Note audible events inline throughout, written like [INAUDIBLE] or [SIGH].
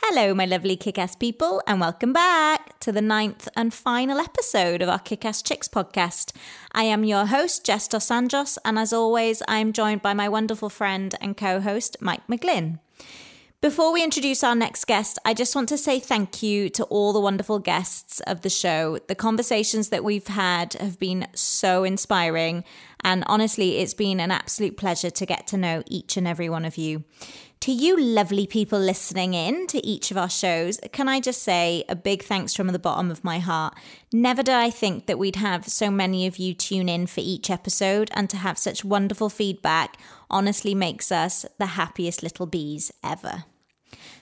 Hello, my lovely kick ass people, and welcome back to the ninth and final episode of our Kick Ass Chicks podcast. I am your host, Jess Dos Anjos, and as always, I am joined by my wonderful friend and co host, Mike McGlynn. Before we introduce our next guest, I just want to say thank you to all the wonderful guests of the show. The conversations that we've had have been so inspiring, and honestly, it's been an absolute pleasure to get to know each and every one of you. To you lovely people listening in to each of our shows, can I just say a big thanks from the bottom of my heart? Never did I think that we'd have so many of you tune in for each episode and to have such wonderful feedback honestly makes us the happiest little bees ever.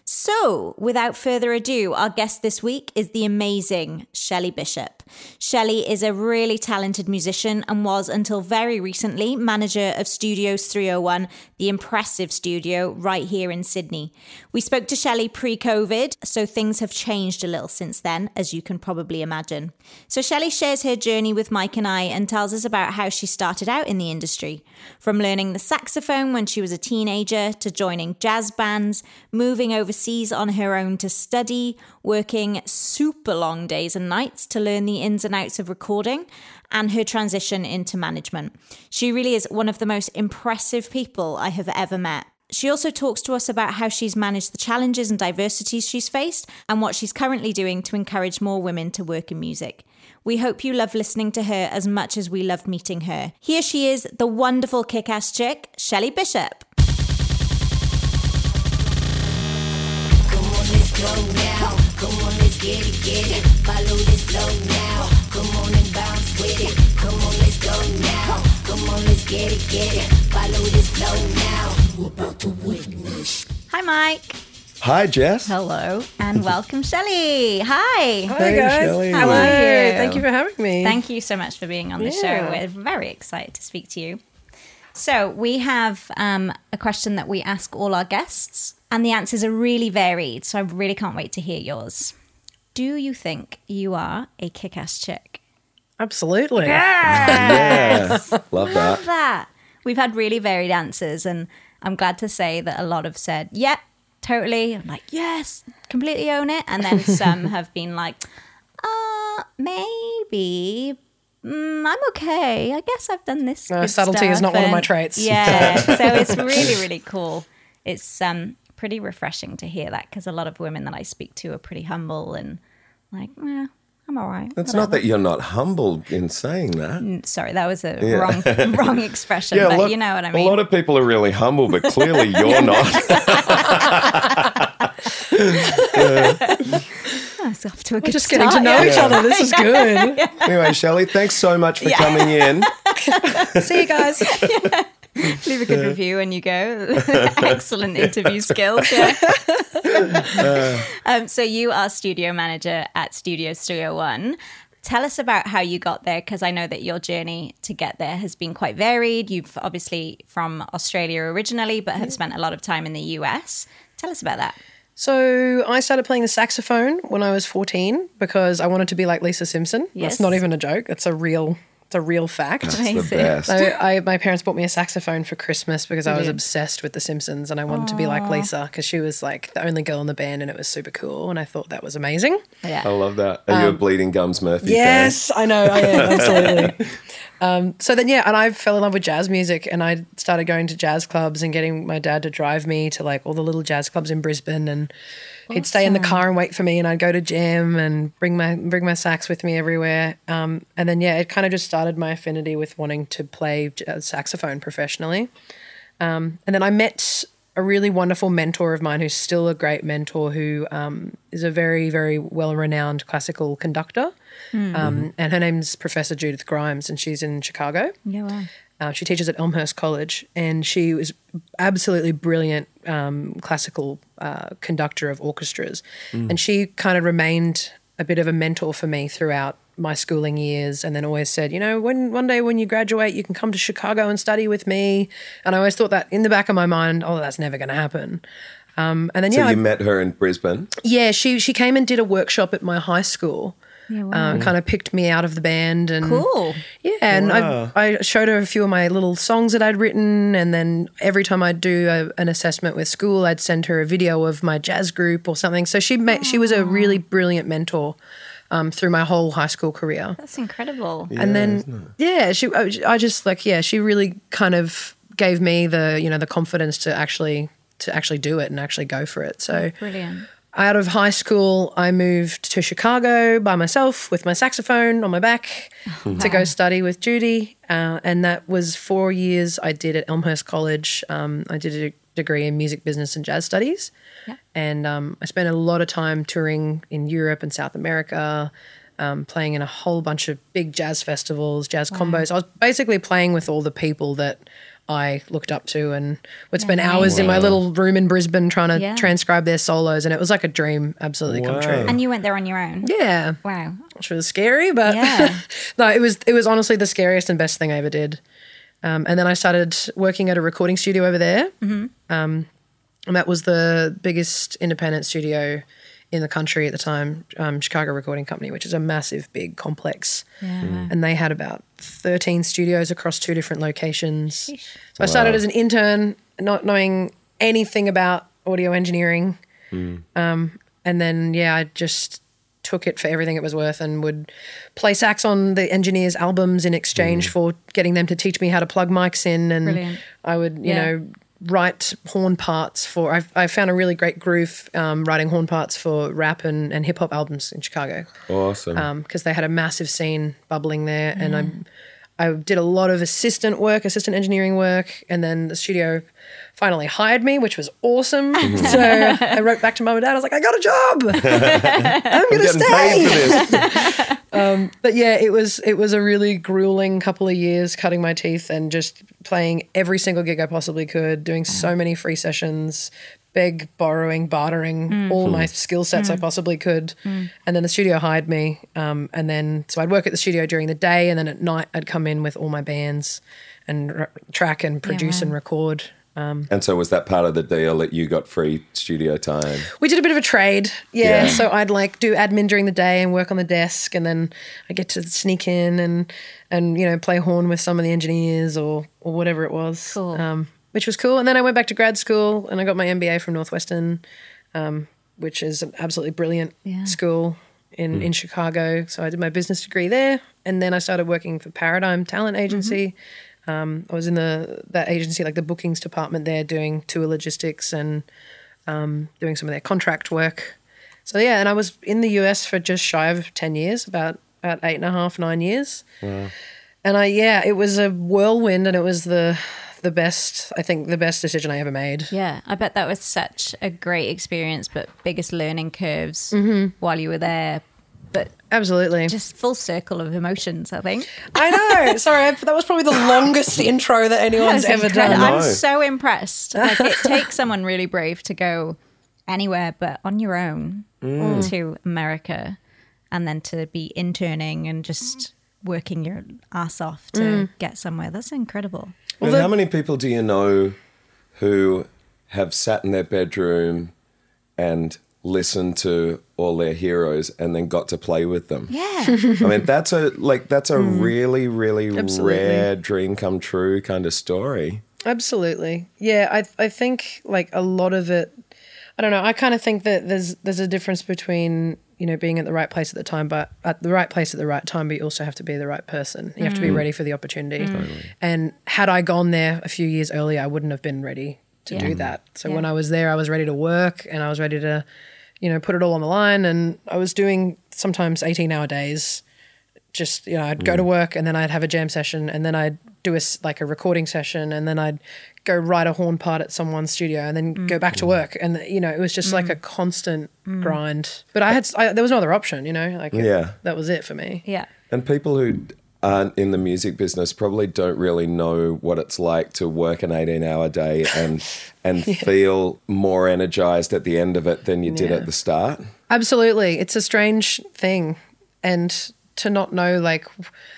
So, without further ado, our guest this week is the amazing Shelley Bishop. Shelley is a really talented musician and was, until very recently, manager of Studios 301, the impressive studio right here in Sydney. We spoke to Shelley pre COVID, so things have changed a little since then, as you can probably imagine. So, Shelley shares her journey with Mike and I and tells us about how she started out in the industry from learning the saxophone when she was a teenager to joining jazz bands, moving overseas on her own to study, working super long days and nights to learn the ins and outs of recording, and her transition into management. She really is one of the most impressive people I have ever met. She also talks to us about how she's managed the challenges and diversities she's faced and what she's currently doing to encourage more women to work in music. We hope you love listening to her as much as we loved meeting her. Here she is, the wonderful kick ass chick, Shelley Bishop. On, now. Come on, let's get it, get it. Follow this flow now. Come on and bounce with it. Come on, let's go now. Come on, let's get it, get it. Follow this flow now. We're about to witness. Hi, Mike. Hi, Jess. Hello, and welcome, Shelley. Hi. Hi Hey, guys. Shelley. How are you? Thank you for having me. Thank you so much for being on the show. We're very excited to speak to you. So, we have um, a question that we ask all our guests, and the answers are really varied. So, I really can't wait to hear yours. Do you think you are a kick ass chick? Absolutely. Yeah, [LAUGHS] love that. Love that. We've had really varied answers, and I'm glad to say that a lot have said, yep, totally. I'm like, yes, completely own it. And then [LAUGHS] some have been like, uh, maybe. Mm, I'm okay. I guess I've done this. No, good subtlety is stuff," not one of my traits. Yeah. [LAUGHS] so it's really, really cool. It's um pretty refreshing to hear that because a lot of women that I speak to are pretty humble and like, eh, I'm all right. It's not that you're not humble in saying that. Sorry, that was a wrong [LAUGHS] wrong expression, a but lot- you know what I mean. A lot of people are really humble, but clearly you're [LAUGHS] not. It's off to a We're good just getting to know yeah. each other. This is [LAUGHS] good. anyway, Shelley, thanks so much for coming in. [LAUGHS] See you guys. [LAUGHS] Leave a good review when you go. Excellent interview skills. Yeah. um, so you are studio manager at Studio Studio One. Tell us about how you got there, because I know that your journey to get there has been quite varied. You've obviously from Australia originally, but have spent a lot of time in the US. Tell us about that. So I started playing the saxophone when I was 14 because I wanted to be like Lisa Simpson. Yes. That's not even a joke. That's a real it's a real fact. It's the best. So I, my parents bought me a saxophone for Christmas because I was Brilliant. obsessed with The Simpsons and I wanted to be like Lisa because she was like the only girl in the band and it was super cool and I thought that was amazing. Yeah. I love that. Are you a um, Bleeding Gums Murphy Yes, I know. I am absolutely. [LAUGHS] um, so then, yeah, and I fell in love with jazz music, and I started going to jazz clubs and getting my dad to drive me to like all the little jazz clubs in Brisbane, and he'd stay in the car and wait for me, and I'd go to jam and bring my bring my sax with me everywhere. Um, and then, yeah, it kind of just started my affinity with wanting to play jazz saxophone professionally. Um, and then I met a really wonderful mentor of mine who's still a great mentor who um, is a very, very well renowned classical conductor. Um, and her name's Professor Judith Grimes, and she's in Chicago. Yeah, wow. Uh, she teaches at Elmhurst College, and she was absolutely brilliant um, classical uh, conductor of orchestras. And she kind of remained a bit of a mentor for me throughout my schooling years, and then always said, you know, when one day when you graduate, you can come to Chicago and study with me. And I always thought that in the back of my mind, oh, that's never going to happen. Um, and then So yeah, you I- met her in Brisbane. yeah, she she came and did a workshop at my high school, Yeah, wow. uh, kind of picked me out of the band and Cool. yeah, and Wow. I, I showed her a few of my little songs that I'd written, and then every time I'd do a, an assessment with school, I'd send her a video of my jazz group or something. So she ma- she was a really brilliant mentor um, through my whole high school career. That's incredible. and then yeah, she I, I just like yeah, she really kind of gave me the you know the confidence to actually to actually do it and actually go for it. So Brilliant. out of high school, I moved to Chicago by myself with my saxophone on my back [LAUGHS] to go study with Judy. Uh, and that was four years I did at Elmhurst College. Um, I did a degree in music business and jazz studies. Yeah. And um, I spent a lot of time touring in Europe and South America, um, playing in a whole bunch of big jazz festivals, jazz combos. I was basically playing with all the people that I looked up to and would spend hours in my little room in Brisbane trying to Yeah. transcribe their solos. And it was like a dream absolutely come true. And you went there on your own. Yeah, Wow. which was scary, but Yeah. [LAUGHS] no, it was it was honestly the scariest and best thing I ever did. Um, and then I started working at a recording studio over there, um, and that was the biggest independent studio in the country at the time, um, Chicago Recording Company, which is a massive, big complex. Yeah. And they had about 13 studios across two different locations. So I started as an intern, not knowing anything about audio engineering. Um, and then, yeah, I just took it for everything it was worth and would play sax on the engineers' albums in exchange mm. for getting them to teach me how to plug mics in. And Brilliant. I would, you Yeah. know, write horn parts for. I, I found a really great groove um, writing horn parts for rap and, and hip hop albums in Chicago Awesome. Um, because they had a massive scene bubbling there, and mm. I I did a lot of assistant work, assistant engineering work, and then the studio finally hired me, which was awesome. [LAUGHS] Mhm. so I wrote back to mum and dad. I was like, I got a job. I'm [LAUGHS] I'm gonna stay. paid for this. [LAUGHS] Um, but yeah, it was it was a really grueling couple of years, cutting my teeth and just playing every single gig I possibly could, doing so many free sessions, beg, borrowing, bartering mm. all my hmm. skill sets I mm. possibly could. Mm. And then the studio hired me, um, and then so I'd work at the studio during the day, and then at night I'd come in with all my bands and r- track and produce wow. and record. And so was that part of the deal that you got free studio time? We did a bit of a trade, yeah. Yeah. So I'd like do admin during the day and work on the desk, and then I get to sneak in and and you know play horn with some of the engineers or or whatever it was, Cool. um, which was cool. And then I went back to grad school and I got my MBA from Northwestern, um, which is an absolutely brilliant Yeah. school in in Chicago. So I did my business degree there, and then I started working for Paradigm Talent Agency. Um, I was in the that agency, like the bookings department there, doing tour logistics and um, doing some of their contract work. So yeah, and I was in the US for just shy of ten years, about about eight and a half, nine years. And I yeah, it was a whirlwind, and it was the the best. I think the best decision I ever made. Yeah, I bet that was such a great experience, but biggest learning curves Mm-hmm. while you were there. But Absolutely. just full circle of emotions, I think. I know. [LAUGHS] Sorry, that was probably the longest intro that anyone's That's ever incredible. done. No. I'm so impressed. Like it [LAUGHS] takes someone really brave to go anywhere but on your own Mm. to America and then to be interning and just working your ass off to Mm. get somewhere. That's incredible. and how many people do you know who have sat in their bedroom and listened to all their heroes and then got to play with them? Yeah. I mean, that's a like that's a really, really Mm. Absolutely. rare dream come true kind of story. Absolutely. Yeah, I I think like a lot of it I don't know, I kind of think that there's there's a difference between, you know, being at the right place at the time, but at the right place at the right time, but you also have to be the right person. You have to be ready for the opportunity. And had I gone there a few years earlier, I wouldn't have been ready to Yeah. do that. So Yeah. when I was there, I was ready to work and I was ready to, you know, put it all on the line and I was doing sometimes 18 hour days just you know I'd go to mm. work and then I'd have a jam session and then I'd do a, like a recording session and then I'd go write a horn part at someone's studio and then go mm. back to mm. work and you know it was just like a constant grind but I had I, there was no other option you know like Yeah. that was it for me Yeah. And people who aren't in the music business probably don't really know what it's like to work an 18 hour day and [LAUGHS] and feel more energized at the end of it than you did Yeah. at the start. absolutely it's a strange thing and to not know like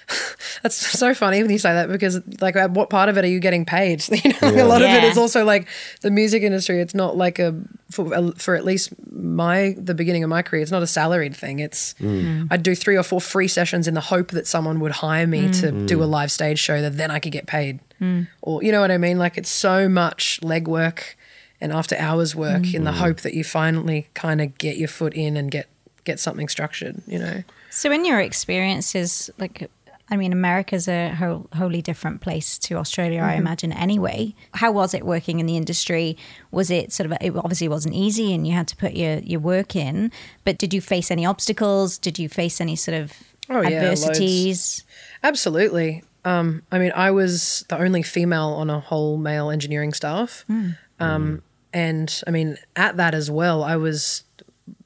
[LAUGHS] that's so funny when you say that because like at what part of it are you getting paid? [LAUGHS] You know a lot of it is also like the music industry it's not like a for, for at least my the beginning of my career it's not a salaried thing. It's mm. i'd do three or four free sessions in the hope that someone would hire me to mm. do a mm. live stage show that then i could get paid. Or you know what i mean? Like it's so much legwork and after hours work in the hope that you finally kind of get your foot in and get get something structured you know So, in your experiences, like, I mean, America's a whole, wholly different place to Australia, I imagine, anyway. How was it working in the industry? Was it sort of, it obviously wasn't easy and you had to put your, your work in, but did you face any obstacles? Did you face any sort of Oh, yeah, adversities? Absolutely. Um, I mean, I was the only female on a whole male engineering staff. Um, and I mean, at that as well, I was,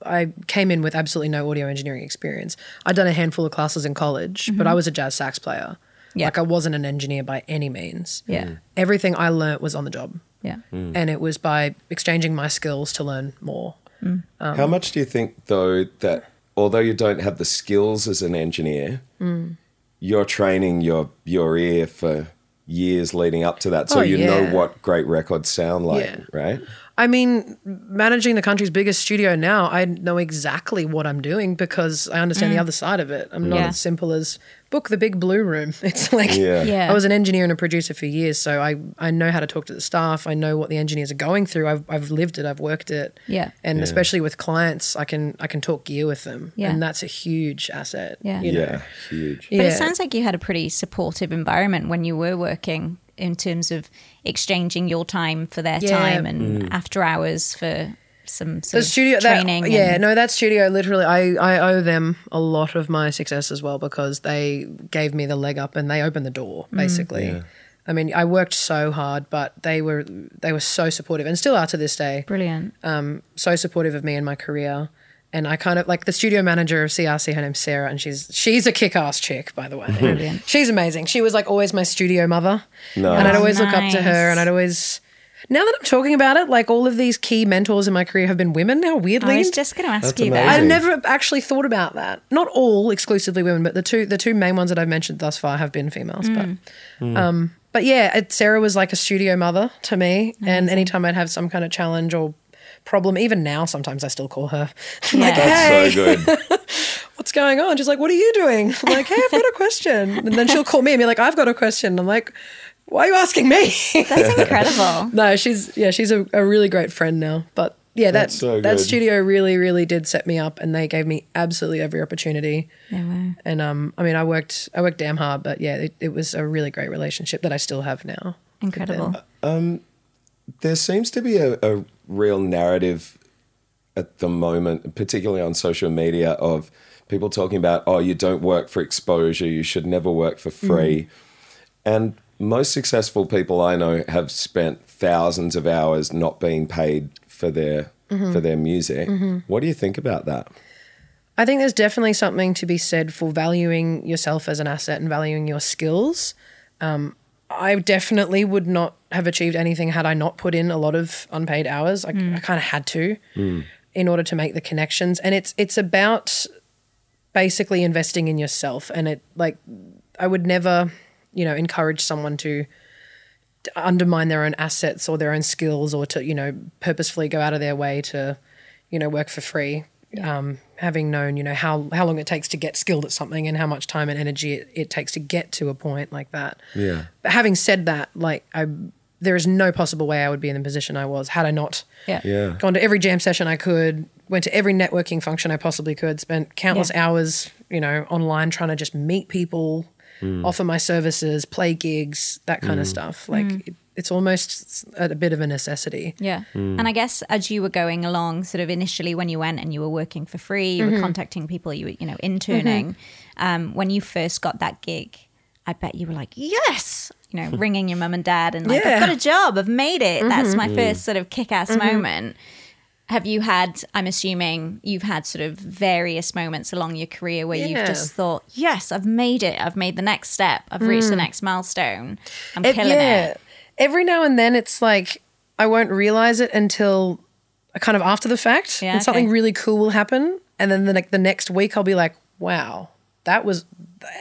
I came in with absolutely no audio engineering experience. I'd done a handful of classes in college, but I mm-hmm. was a jazz sax player. Yeah. Like I wasn't an engineer by any means. Yeah. Mm. Everything I learnt was on the job. Yeah. Mm. And it was by exchanging my skills to learn more. Mm. Um, How much do you think, though, that although you don't have the skills as an engineer, Mm. you're training your your ear for years leading up to that, so Oh, you yeah. know what great records sound like, Yeah. right? I mean, managing the country's biggest studio now, I know exactly what I'm doing because I understand the mm. other side of it. I'm not Yeah. as simple as book the big blue room. [LAUGHS] It's like Yeah. Yeah. I was an engineer and a producer for years, so I, I know how to talk to the staff. I know what the engineers are going through. I've, I've lived it. I've worked it. Yeah. And especially with clients, I can I can talk gear with them, Yeah. and that's a huge asset. Yeah. you know? Yeah, huge. But it sounds like you had a pretty supportive environment when you were working in terms of exchanging your time for their Yeah. time and after hours for some sort the of studio that, training. yeah and- no that studio literally I, I owe them a lot of my success as well because they gave me the leg up and they opened the door Mm. basically Yeah. i mean i worked so hard but they were they were so supportive and still are to this day Brilliant. so supportive of me and my career and I kind of like the studio manager of CRC. Her name's Sarah, and she's she's a kick-ass chick, by the way. [LAUGHS] Brilliant. She's amazing. She was like always my studio mother, Nice. and I'd always look up to her, and I'd always. Now that I'm talking about it, like all of these key mentors in my career have been women now. Weirdly, I was just going to ask That's you amazing. that. I never actually thought about that. Not all exclusively women, but the two the two main ones that I've mentioned thus far have been females. Mm. But um, but yeah, it, Sarah was like a studio mother to me, and anytime I'd have some kind of challenge or problem, even now, sometimes I still call her. I'm like, Yeah. hey, That's so good. [LAUGHS] what's going on? She's like, what are you doing? I'm like, hey, I've got a question, and then she'll call me and be like, I've got a question. I'm like, why are you asking me? That's [LAUGHS] incredible. no, she's yeah, she's a, a really great friend now. But yeah, that so that studio really, really did set me up, and they gave me absolutely every opportunity. Yeah, wow. And um, I mean, I worked I worked damn hard, but yeah, it, it was a really great relationship that I still have now. Incredible. There seems to be a, a real narrative at the moment, particularly on social media, of people talking about, oh, you don't work for exposure, you should never work for mm. free. And most successful people I know have spent thousands of hours not being paid for their mm-hmm. for their music. Mm-hmm. What do you think about that? I think there's definitely something to be said for valuing yourself as an asset and valuing your skills. Um, I definitely would not have achieved anything had I not put in a lot of unpaid hours. I, I kind of had to in order to make the connections, and it's it's about basically investing in yourself. And it like I would never, you know, encourage someone to undermine their own assets or their own skills or to you know purposefully go out of their way to you know work for free. Um, having known you know how how long it takes to get skilled at something and how much time and energy it, it takes to get to a point like that Yeah. but having said that like i there is no possible way i would be in the position i was had i not Yeah. Yeah. gone to every jam session i could went to every networking function i possibly could spent countless Yeah. hours you know online trying to just meet people mm. offer my services play gigs that kind of mm. stuff like mm. it, it's almost a, a bit of a necessity Yeah. And I guess as you were going along, sort of initially when you went and you were working for free, you were Mm-hmm. contacting people, you were, you know, interning. Um, when you first got that gig, I bet you were like, yes, you know, ringing your mum and dad and like, Yeah. Mm-hmm. I've got a job, I've made it. That's my first sort of kick ass moment. Have you had, I'm assuming you've had sort of various moments along your career where Yeah. you've just thought, yes, I've made it. I've made the next step. I've reached the next milestone. I'm Mm. It- killing it. Every now and then, it's like I won't realize it until kind of after the fact, Yeah, and something okay. really cool will happen, and then the, ne- the next week I'll be like, "Wow, that was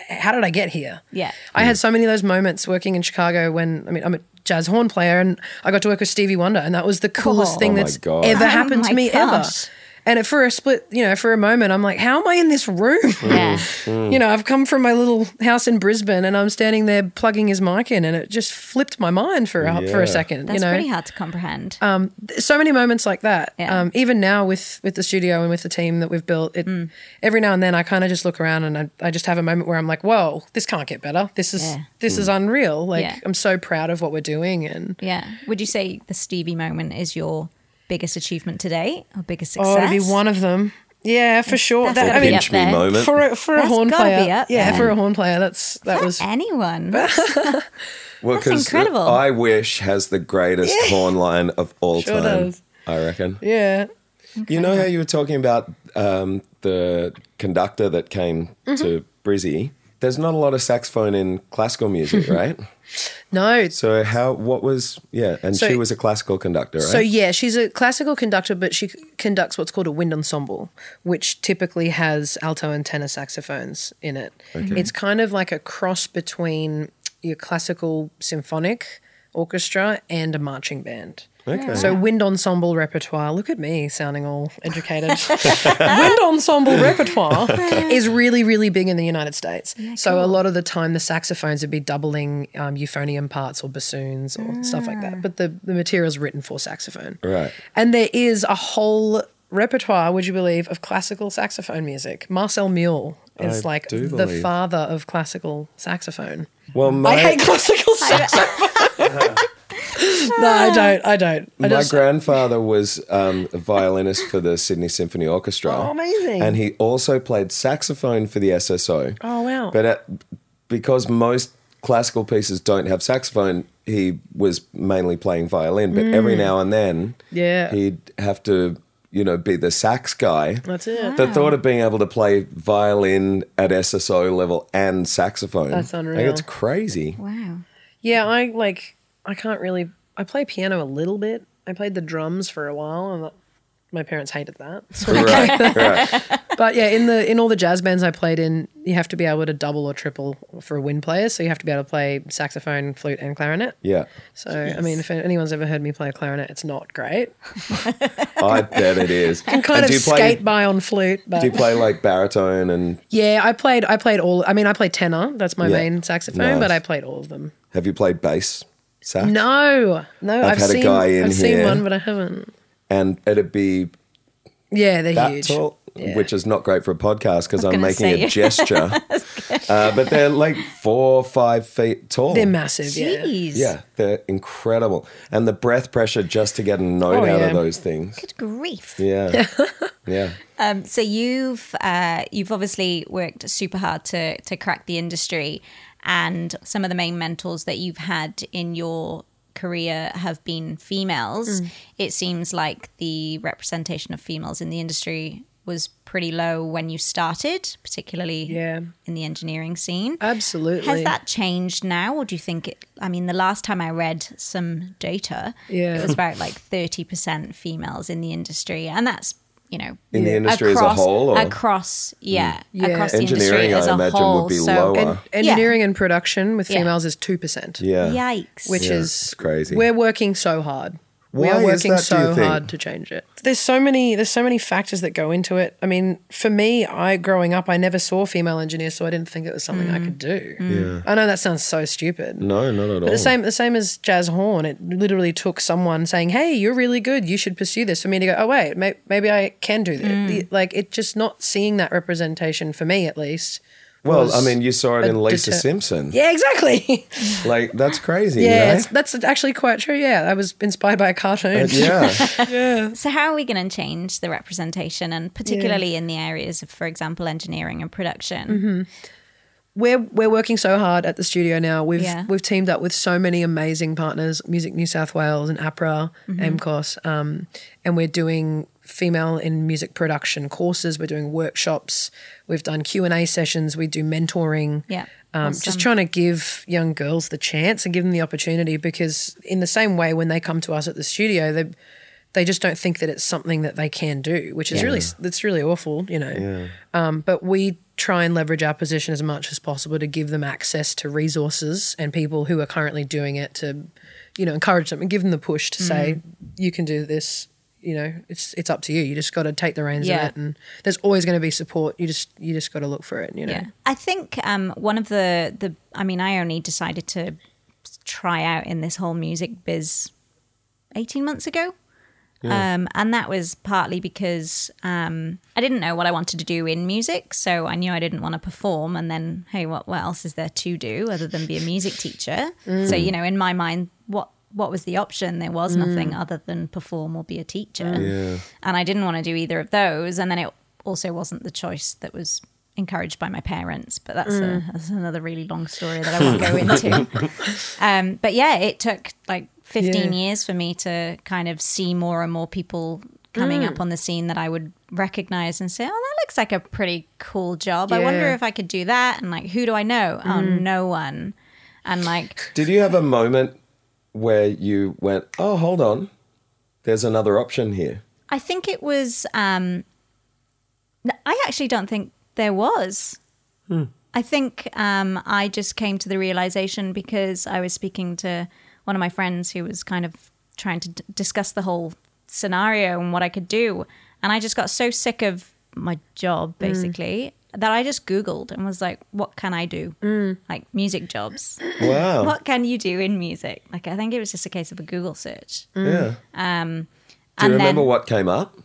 how did I get here? Yeah. I had mm. so many of those moments working in Chicago when I mean I'm a jazz horn player and I got to work with Stevie Wonder and that was the coolest Oh. thing Oh that's God. ever Oh happened my to me gosh. ever. And it, for a split, you know, for a moment, I'm like, how am I in this room? [LAUGHS] Yeah. You know, I've come from my little house in Brisbane and I'm standing there plugging his mic in and it just flipped my mind for a, for a second. That's you know, pretty hard to comprehend. so many moments like that. Yeah. Um, even now with with the studio and with the team that we've built, it Mm. every now and then I kind of just look around and I, I just have a moment where I'm like, whoa, this can't get better. This is Yeah. this is unreal. Like Yeah. I'm so proud of what we're doing and yeah. Would you say the Stevie moment is your biggest achievement today or biggest success? oh, to be one of them. Yeah, for sure. that's That, I mean, Pinch me moment. for a, for a That's horn player, be up yeah, there. for a horn player, that's that was anyone. [LAUGHS] Well, That's 'cause incredible. I Wish has the greatest horn line of all Sure time. does. I reckon. yeah. You know how you were talking about um, the conductor that came Mm-hmm. to Brizzy? There's not a lot of saxophone in classical music, [LAUGHS] right? No, so how? What was? Yeah, and So- she was a classical conductor, right? So yeah, she's a classical conductor, but she conducts what's called a wind ensemble, which typically has alto and tenor saxophones in it. It's kind of like a cross between your classical symphonic orchestra and a marching band. Okay. So wind ensemble repertoire. Look at me sounding all educated. [LAUGHS] wind ensemble repertoire [LAUGHS] is really, really big in the United States. so a lot of the time, the saxophones would be doubling um, euphonium parts or bassoons or stuff like that. But the the material's written for saxophone. Right. And there is a whole repertoire, would you believe, of classical saxophone music. Marcel Mule is I like the believe. father of classical saxophone. Well, my I hate classical saxophone. [LAUGHS] no, I don't. I don't. I my just, grandfather was um, a violinist for the Sydney Symphony Orchestra. Oh, amazing. And he also played saxophone for the SSO. Oh, wow. But at, because most classical pieces don't have saxophone, he was mainly playing violin. But every now and then, Mm. Yeah. he'd have to, you know, be the sax guy. That's it. The thought of being able to play violin at SSO level and saxophone. That's Like, unreal. it's crazy. wow. Yeah, I like. I can't really. I play piano a little bit. I played the drums for a while, and my parents hated that. [LAUGHS] So right, right. But yeah, in the in all the jazz bands I played in, you have to be able to double or triple for a wind player. So you have to be able to play saxophone, flute, and clarinet. Yeah. So I mean, if anyone's ever heard me play a clarinet, it's not great. [LAUGHS] I bet it is. I can kind And of do you play, skate by on flute, but Do you play like baritone and yeah, I played. I played all. I mean, I played tenor. That's my Yeah. main saxophone, but I played all of them. have you played bass sax? No, no, I've, had a seen. guy in I've seen one, but I haven't. And it'd be Yeah, they're that huge. tall, Yeah. which is not great for a podcast because I'm making say. a [LAUGHS] gesture. uh, but they're like four, five feet tall. They're massive. Yeah. Jeez. Yeah, they're incredible. And the breath pressure just to get a note Oh, out yeah. of those things. Good grief. Yeah. [LAUGHS] yeah. Um, so you've uh, you've obviously worked super hard to to crack the industry, and some of the main mentors that you've had in your career have been females. Mm. It seems like the representation of females in the industry was pretty low when you started, particularly Yeah. in the engineering scene. Absolutely. Has that changed now, or do you think it? I mean, the last time I read some data, Yeah. it was about like thirty percent females in the industry, and that's you know In the industry across, as a whole? Or? across yeah, Yeah. across the Engineering, industry as I a imagine, whole. would be so, lower. En- engineering and production with Yeah. females is two percent. yeah. Yikes! which Yeah, is crazy. We're working so hard. We Why are is working that, so hard to change it. There's so many there's so many factors that go into it. I mean, for me, I growing up I never saw female engineers, so I didn't think it was something I mm. could do. Mm. Yeah. I know that sounds so stupid. No, not at all. But the same the same as jazz horn, it literally took someone saying, "Hey, you're really good. You should pursue this." For me to go, "Oh wait, may- maybe I can do this." Mm. The- Like it just not seeing that representation for me at least. Well, I mean, you saw it in Lisa deter- Simpson. Yeah, exactly. [LAUGHS] Like, that's crazy. yeah, you know? that's actually quite true. Yeah, I was inspired by a cartoon. Uh, yeah. [LAUGHS] So how are we going to change the representation, and particularly in the areas of, for example, engineering and production? Mm-hmm. we're we're working so hard at the studio now. We've Yeah. we've teamed up with so many amazing partners, Music New South Wales and APRA, Mm-hmm. AMCOS, um, and we're doing female in music production courses. We're doing workshops. We've done Q and A sessions. We do mentoring. Yeah, Um, awesome. Just trying to give young girls the chance and give them the opportunity because in the same way when they come to us at the studio, they they just don't think that it's something that they can do, which is really that's really awful, you know. Um, but we try and leverage our position as much as possible to give them access to resources and people who are currently doing it to, you know, encourage them and give them the push to say you can do this. You know, it's it's up to you. You just got to take the reins Yeah. of it, and there's always going to be support. You just you just got to look for it. You know. Yeah. I think um, one of the the I mean, I only decided to try out in this whole music biz eighteen months ago. Um, and that was partly because um, I didn't know what I wanted to do in music, so I knew I didn't want to perform. And then, hey, what what else is there to do other than be a music teacher? So you know, in my mind, what was the option? There was mm. nothing other than perform or be a teacher Yeah. and I didn't want to do either of those. And then it also wasn't the choice that was encouraged by my parents. But that's, a, mm. that's another really long story that I won't go [LAUGHS] into. um, but yeah, it took like 15 Yeah. years for me to kind of see more and more people coming up mm. on the scene that I would recognize and say, oh, that looks like a pretty cool job. I wonder if I could do that. And like, who do I know? Oh, no one. And like, Did you have a moment where you went, "Oh, hold on, there's another option here"? I think it was. Um, I actually don't think there was. I think um, I just came to the realization because I was speaking to one of my friends who was kind of trying to d- discuss the whole scenario and what I could do, and I just got so sick of my job basically that I just Googled and was like, "What can I do? Mm. Like music jobs." [LAUGHS] Wow. what can you do in music? Like, I think it was just a case of a Google search. Mm. Yeah. Um, Do you remember then, what came up?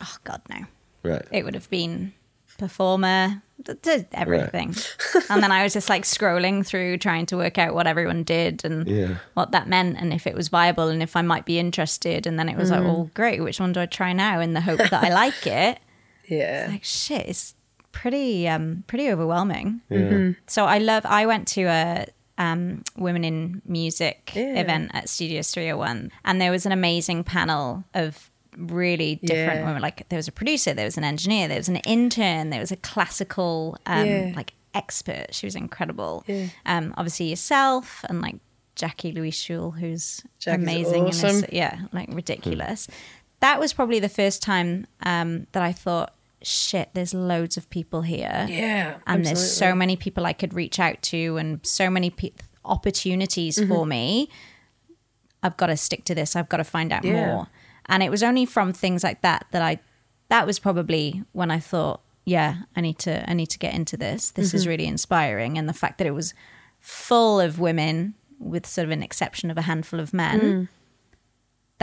Oh God, no! Right. It would have been performer, d- d- everything. [LAUGHS] and then I was just like scrolling through, trying to work out what everyone did and Yeah. what that meant, and if it was viable, and if I might be interested. And then it was like, oh, great! Which one do I try now? In the hope that I like it. [LAUGHS] Yeah. Like shit, it's pretty, um, pretty overwhelming. Yeah. So I love. I went to a um, women in music Yeah. event at Studios 301, and there was an amazing panel of really different Yeah. women. Like there was a producer, there was an engineer, there was an intern, there was a classical um, Yeah. like expert. She was incredible. Yeah. Um, obviously yourself and like Jackie Louise Schul, who's Jackie's amazing. and is- yeah, like ridiculous. That was probably the first time um, that I thought, shit, there's loads of people here Yeah. and there's so many people I could reach out to and so many pe- opportunities Mm-hmm. for me. I've got to stick to this. I've got to find out Yeah. more. And it was only from things like that that I that was probably when I thought, yeah, I need to I need to get into this. This Mm-hmm. is really inspiring and the fact that it was full of women with sort of an exception of a handful of men. Mm.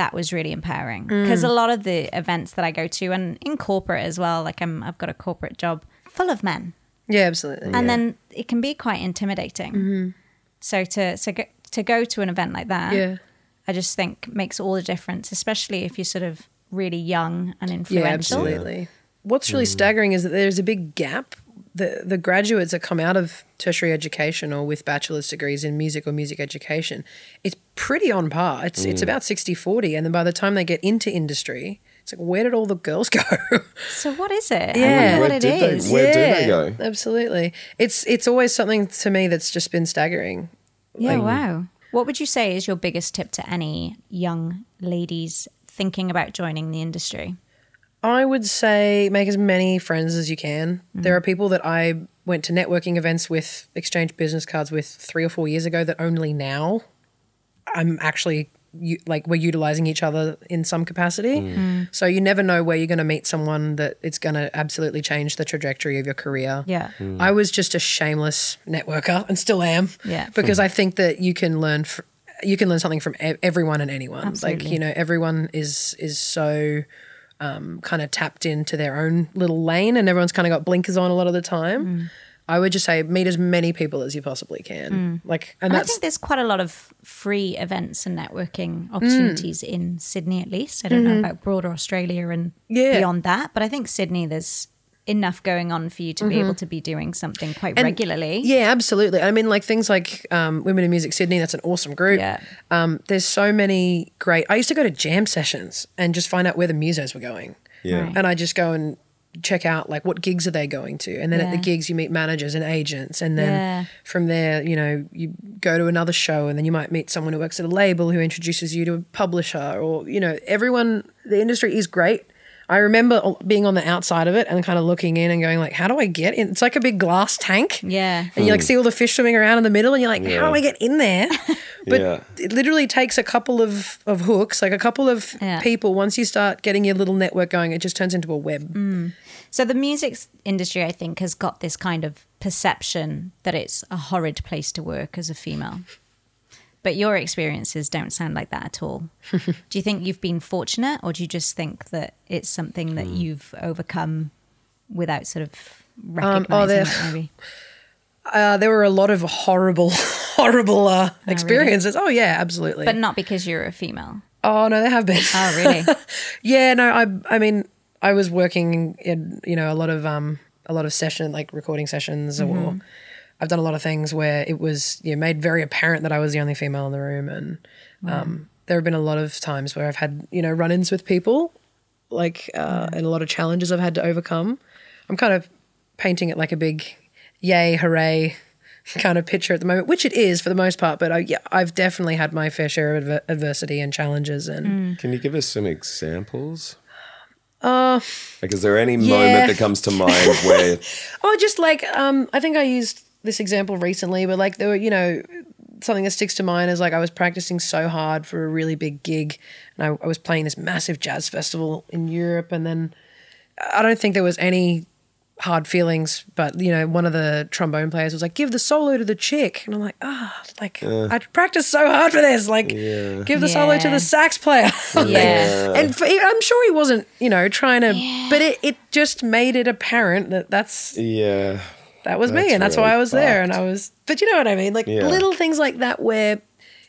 That was really empowering because a lot of the events that I go to and in corporate as well, like I'm I've got a corporate job full of men Yeah, absolutely. and then it can be quite intimidating. Mm-hmm. So to so go, to go to an event like that, yeah. I just think makes all the difference, especially if you're sort of really young and influential. Yeah, influential. absolutely. What's Mm. really staggering is that there's a big gap. The the graduates that come out of tertiary education or with bachelor's degrees in music or music education, it's pretty on par. It's Mm. it's about 60-40. And then by the time they get into industry, it's like, where did all the girls [LAUGHS] go? So what is it? I Yeah. wonder what Where it did they- is. Where do they go? Absolutely. It's it's always something to me that's just been staggering. yeah, wow. What would you say is your biggest tip to any young ladies thinking about joining the industry? I would say make as many friends as you can. There are people that I went to networking events with, exchanged business cards with three or four years ago that only now I'm actually u- like we're utilizing each other in some capacity. Mm. Mm. So you never know where you're going to meet someone that it's going to absolutely change the trajectory of your career. Yeah. Mm. I was just a shameless networker and still am. Yeah. Because hmm. I think that you can learn fr- you can learn something from e- everyone and anyone. Like, you know, everyone is is so um, kind of tapped into their own little lane and everyone's kind of got blinkers on a lot of the time. Mm. I would just say meet as many people as you possibly can. Like and And I think there's quite a lot of free events and networking Mm. opportunities in Sydney, at least. I don't know about broader Australia and Mm-hmm. Yeah. beyond that, but I think Sydney, there's enough going on for you to be able to be doing something quite Mm-hmm. And- regularly. Yeah, absolutely. I mean, like things like um, Women in Music Sydney, that's an awesome group. Yeah. Um, there's so many great. I used to go to jam sessions and just find out where the musos were going. Yeah. Right. And I just go and check out like what gigs are they going to and then at the gigs you meet managers and agents and then Yeah. from there you know you go to another show and then you might meet someone who works at a label who introduces you to a publisher or you know everyone the industry is great i remember being on the outside of it and kind of looking in and going like how do i get in it's like a big glass tank Yeah. and you like hmm. see all the fish swimming around in the middle and you're like how do i get in there [LAUGHS] but Yeah. it literally takes a couple of, of hooks like a couple of Yeah. people once you start getting your little network going it just turns into a web hmm. So the music industry, I think, has got this kind of perception that it's a horrid place to work as a female. But your experiences don't sound like that at all. [LAUGHS] do you think you've been fortunate, or do you just think that it's something that you've overcome without sort of recognizing there- it? [SIGHS] Maybe. uh, there were a lot of horrible [LAUGHS] horrible uh, experiences oh yeah absolutely But not because you're a female. oh no there have been Oh, really? [LAUGHS] Yeah, no, I I mean, I was working in you know a lot of um a lot of session like recording sessions or I've done a lot of things where it was you know, made very apparent that I was the only female in the room and um there have been a lot of times where I've had you know run-ins with people like uh, and a lot of challenges I've had to overcome. I'm kind of painting it like a big yay hooray [LAUGHS] kind of picture at the moment, which it is for the most part. But I, yeah, I've definitely had my fair share of adver- adversity and challenges and. Can you give us some examples? Uh, like, is there any moment that comes to mind where [LAUGHS] Oh, just like um, I think I used this example recently, but like there were, you know, something that sticks to mind is like I was practicing so hard for a really big gig, and I, I was playing this massive jazz festival in Europe, and then I don't think there was any hard feelings, but you know, one of the trombone players was like, "Give the solo to the chick," and I'm like, "Ah, like I practiced so hard for this, like, give the solo to the sax player." Yeah. [LAUGHS] and for, I'm sure he wasn't, you know, trying to, but it, it just made it apparent that that's yeah, that was me and that's why I was there and. I was but you know what I mean like Yeah. little things like that where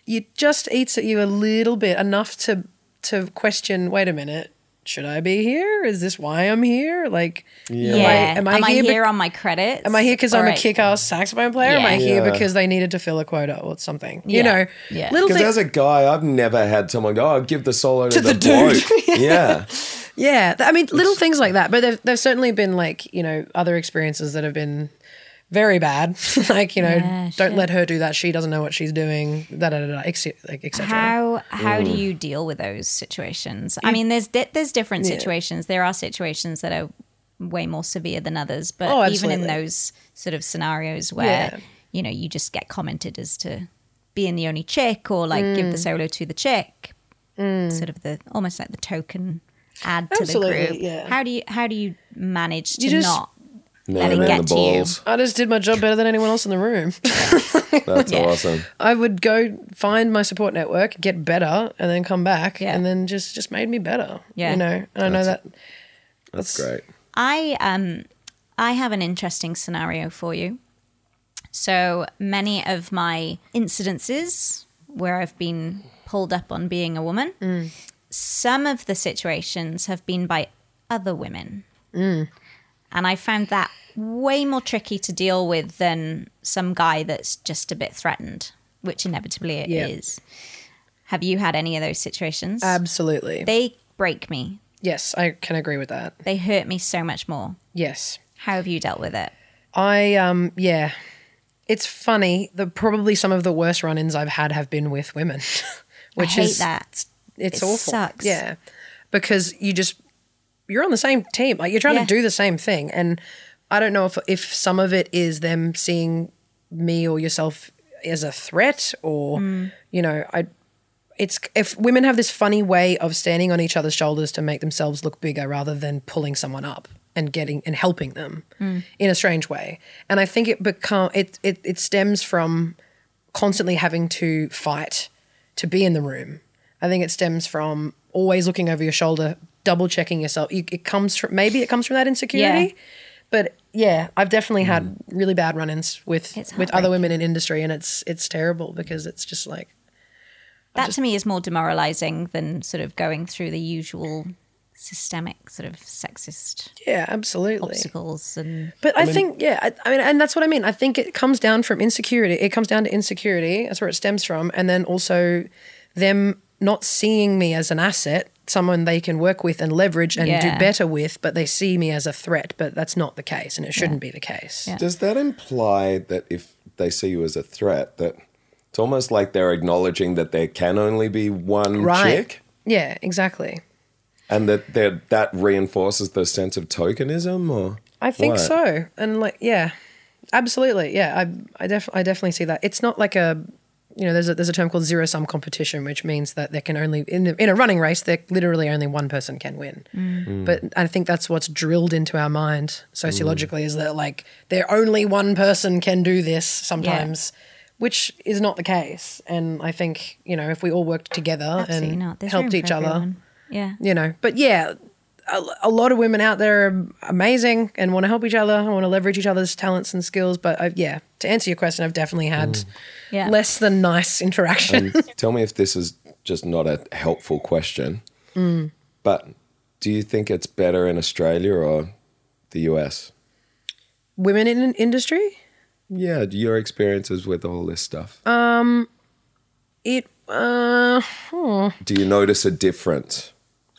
you just eats at you a little bit enough to to question wait a minute should I be here is this why I'm here like Yeah. am I, am I here, here be- on my credits? am I here because I'm Or a kick-ass saxophone player am I here Yeah. because they needed to fill a quota or something you know Yeah. little because things as a guy, I've never had someone go, "Oh, give the solo to, the the, dude." bloke." [LAUGHS] yeah, Yeah, I mean, little things like that. But there've, there've certainly been like you know other experiences that have been very bad. [LAUGHS] like you know, Yeah, don't shit. let her do that. She doesn't know what she's doing. Da da da, da ex- like etc. How how do you deal with those situations? I mean, there's there's different Yeah. situations. There are situations that are way more severe than others, but Oh, even in those sort of scenarios where Yeah. you know you just get commented as to being the only chick or like give the Mm. solo to the chick, sort of the almost like the token add to Absolutely, the group. yeah. How do you how do you manage to You just- not no, Let it get the to you. balls. I just did my job better than anyone else in the room. [LAUGHS] That's Yeah. awesome. I would go find my support network, get better, and then come back, Yeah. and then just just made me better. Yeah. you know, and I know that. That's great. I um I have an interesting scenario for you. So many of my incidences where I've been pulled up on being a woman, some of the situations have been by other women. And I found that way more tricky to deal with than some guy that's just a bit threatened, which inevitably it is. Yeah. Have you had any of those situations? Absolutely. they break me. yes, I can agree with that. They hurt me so much more. Yes. How have you dealt with it? I um yeah. It's funny. The probably some of the worst run-ins I've had have been with women, [LAUGHS] which hate is that. It's It awful. sucks. Yeah, because you just you're on the same team. Like you're trying Yeah. to do the same thing, and I don't know if if some of it is them seeing me or yourself as a threat, or Mm. you know, I. It's if women have this funny way of standing on each other's shoulders to make themselves look bigger rather than pulling someone up and getting and helping them Mm. in a strange way. And I think it become it it it stems from constantly having to fight to be in the room. I think it stems from always looking over your shoulder, double checking yourself. You, it comes from maybe it comes from that insecurity, Yeah. but yeah, I've definitely had really bad run-ins with with other women in industry, and it's it's terrible because it's just like That to me is more demoralizing than sort of going through the usual systemic sort of sexist yeah, absolutely. obstacles and But I, think, yeah, I, I mean, and that's what I mean. I think it comes down from insecurity. It comes down to insecurity. That's where it stems from. And then also them not seeing me as an asset, someone they can work with and leverage and Yeah. do better with, but they see me as a threat. But that's not the case, and it shouldn't be the case. Yeah. Does that imply that if they see you as a threat, that it's almost like they're acknowledging that there can only be one Right. chick, Yeah, exactly. and that that reinforces the sense of tokenism, or I think what? so. And like, yeah, absolutely. Yeah, I, I, def- I definitely see that. It's not like a, you know, there's a, there's a term called zero sum competition, which means that there can only, in, a- in a running race, there literally only one person can win. Mm. But I think that's what's drilled into our mind sociologically is that like there only one person can do this sometimes. Which is not the case, and I think you know if we all worked together and helped each for other, everyone. Yeah. you know. But yeah, a, a lot of women out there are amazing and want to help each other and want to leverage each other's talents and skills. But I, yeah, to answer your question, I've definitely had Yeah. less than nice interaction. And [LAUGHS] tell me if this is just not a helpful question, Mm. but do you think it's better in Australia or the US? women in an industry, Yeah, your experiences with all this stuff. Um, it uh, do you notice a difference?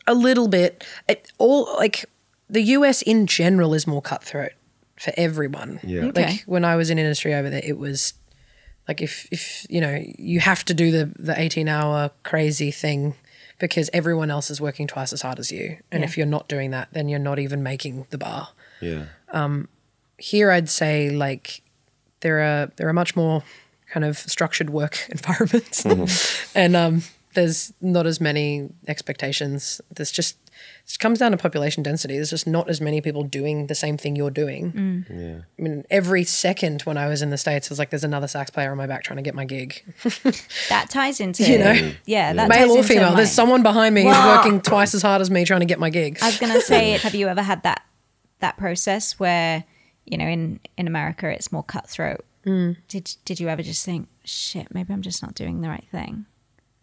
A little bit. It all like the US in general is more cutthroat for everyone. Yeah. Okay. Like when I was in industry over there, it was like if if you know you have to do the the eighteen hour crazy thing because everyone else is working twice as hard as you, and Yeah. if you're not doing that, then you're not even making the bar. Yeah. Um, Here, I'd say like there are there are much more kind of structured work [LAUGHS] environments, and um, there's not as many expectations. There's just it comes down to population density. There's just not as many people doing the same thing you're doing. Yeah. I mean, every second when I was in the States, it was like there's another sax player on my back trying to get my gig. [LAUGHS] That ties into You know? yeah, that Male ties or into female. my- There's someone behind me Well- who's working twice as hard as me trying to get my gig. I was gonna say, [LAUGHS] have you ever had that that process where you know in in America it's more cutthroat? Mm. Did did you ever just think, shit, maybe I'm just not doing the right thing?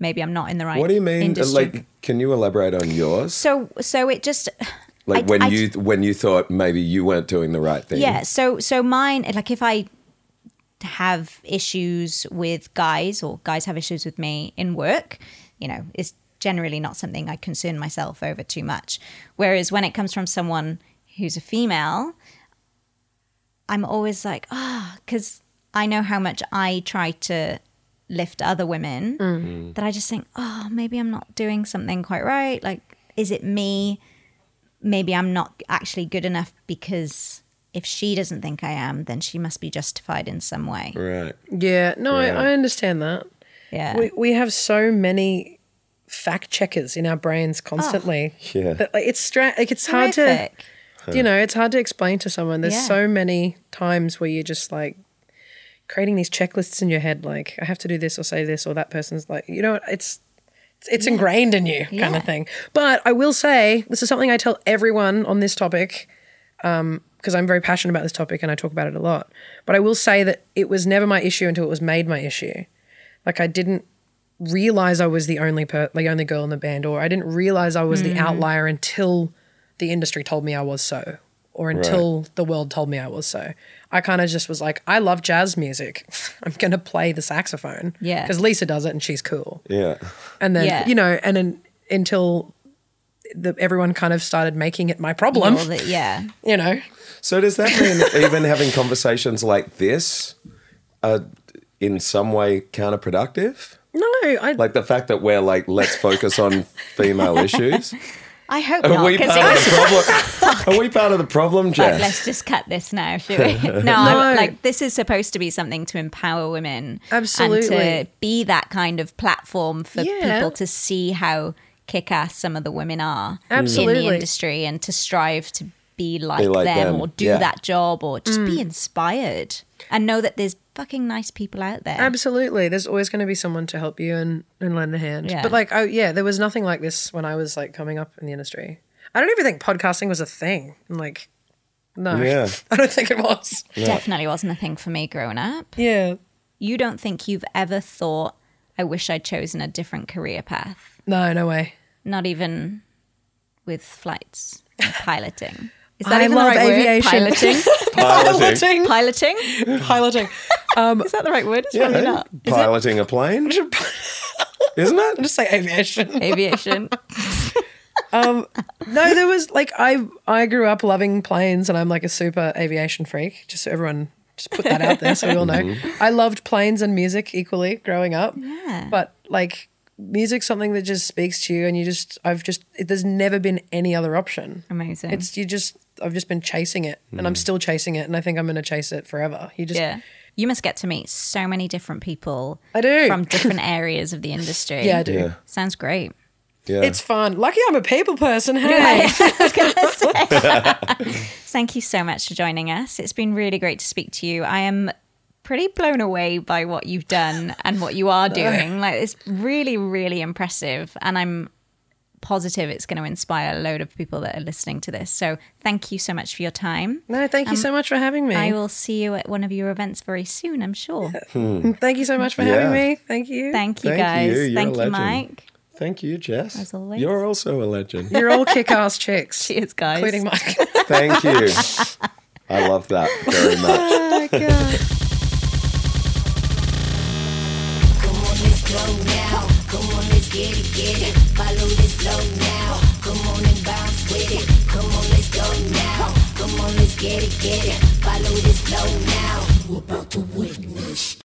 Maybe I'm not in the right. What do you mean? Industry. Like, can you elaborate on yours? so so it just Like I- when I- you when you thought maybe you weren't doing the right thing. Yeah. So so mine like if I have issues with guys or guys have issues with me in work, you know, it's generally not something I concern myself over too much. Whereas when it comes from someone who's a female, I'm always like, ah, because I know how much I try to lift other women mm. Mm. that I just think, oh, maybe I'm not doing something quite right. Like, is it me? Maybe I'm not actually good enough because if she doesn't think I am, then she must be justified in some way. Right. yeah, no, Right. I, I understand that. Yeah. We, we have so many fact checkers in our brains constantly. Oh. Yeah. That, like, it's stra- like it's hard to Horrific. you know it's hard to explain to someone there's Yeah. so many times where you're just like creating these checklists in your head like i have to do this or say this or that person's like you know what, it's it's ingrained in you kind Yeah. of thing. But i will say this is something i tell everyone on this topic um, because i'm very passionate about this topic and i talk about it a lot. But i will say that it was never my issue until it was made my issue. Like i didn't realize i was the only per- the only girl in the band or i didn't realize i was the mm. outlier until the industry told me I was so, or until the world told me I was so. I kind of just was like, I love jazz music. [LAUGHS] I'm going to play the saxophone. Yeah. Because Lisa does it and she's cool. Yeah. And then, Yeah. you know, and then until the, everyone kind of started making it my problem, All the- yeah. [LAUGHS] you know. So does that mean [LAUGHS] even having conversations like this are in some way counterproductive? No, I, Like the fact that we're like, let's focus on female issues. I hope Are not. we 'cause part of the problem? [LAUGHS] Are we part of the problem, like, let's just cut this now, should we? [LAUGHS] no, I, like this is supposed to be something to empower women, absolutely, and to be that kind of platform for Yeah. people to see how kick-ass some of the women are in Absolutely. the industry, and to strive to be like, like them, them, or do yeah. that job, or just Mm. be inspired, and know that there's fucking nice people out there. Absolutely. There's always going to be someone to help you and, and lend a hand. Yeah. But like, oh yeah, there was nothing like this when I was like coming up in the industry. I don't even think podcasting was a thing. I'm like, no, Yeah. [LAUGHS] I don't think it was. Definitely wasn't a thing for me growing up. Yeah. You don't think you've ever thought, "I wish I'd chosen a different career path." No, no way. not even with flights piloting. Is that I even love the right aviation. word? [LAUGHS] Piloting. Piloting. piloting. Piloting. Is that the right word? It's probably Yeah. not. Piloting a plane, [LAUGHS] isn't it? Just say aviation. Aviation. [LAUGHS] Um, no, there was like I I grew up loving planes, and I'm like a super aviation freak. Just so everyone just put that out there so we all know. I loved planes and music equally growing up. Yeah. But like music's something that just speaks to you, and you just I've just it, there's never been any other option. Amazing. It's you just I've just been chasing it, and I'm hmm. still chasing it, and I think I'm going to chase it forever. You just yeah. You must get to meet so many different people I do. from different [LAUGHS] areas of the industry. yeah, I do. Yeah. Sounds great. Yeah. It's fun. Lucky I'm a people person. Hey. [LAUGHS] [LAUGHS] Thank you so much for joining us. It's been really great to speak to you. I am pretty blown away by what you've done and what you are doing. Like it's really, really impressive. And I'm positive it's going to inspire a load of people that are listening to this. So thank you so much for your time. No, thank you um, so much for having me. I will see you at one of your events very soon, I'm sure. Hmm. Thank you so much for Yeah. having me. Thank you. Thank you Thank guys. you. Thank you. Mike. Thank you, Jess. As always. You're also a legend. You're all kick-ass chicks, Cheers, guys. including Mike. [LAUGHS] Thank you. I love that very [LAUGHS] much. oh god. Come on, let's go now. Come on, let's get it, get it. Follow this now. Come on and bounce with it. Come on, let's go now. Come on, let's get it, get it. Follow this flow now. We're about to witness.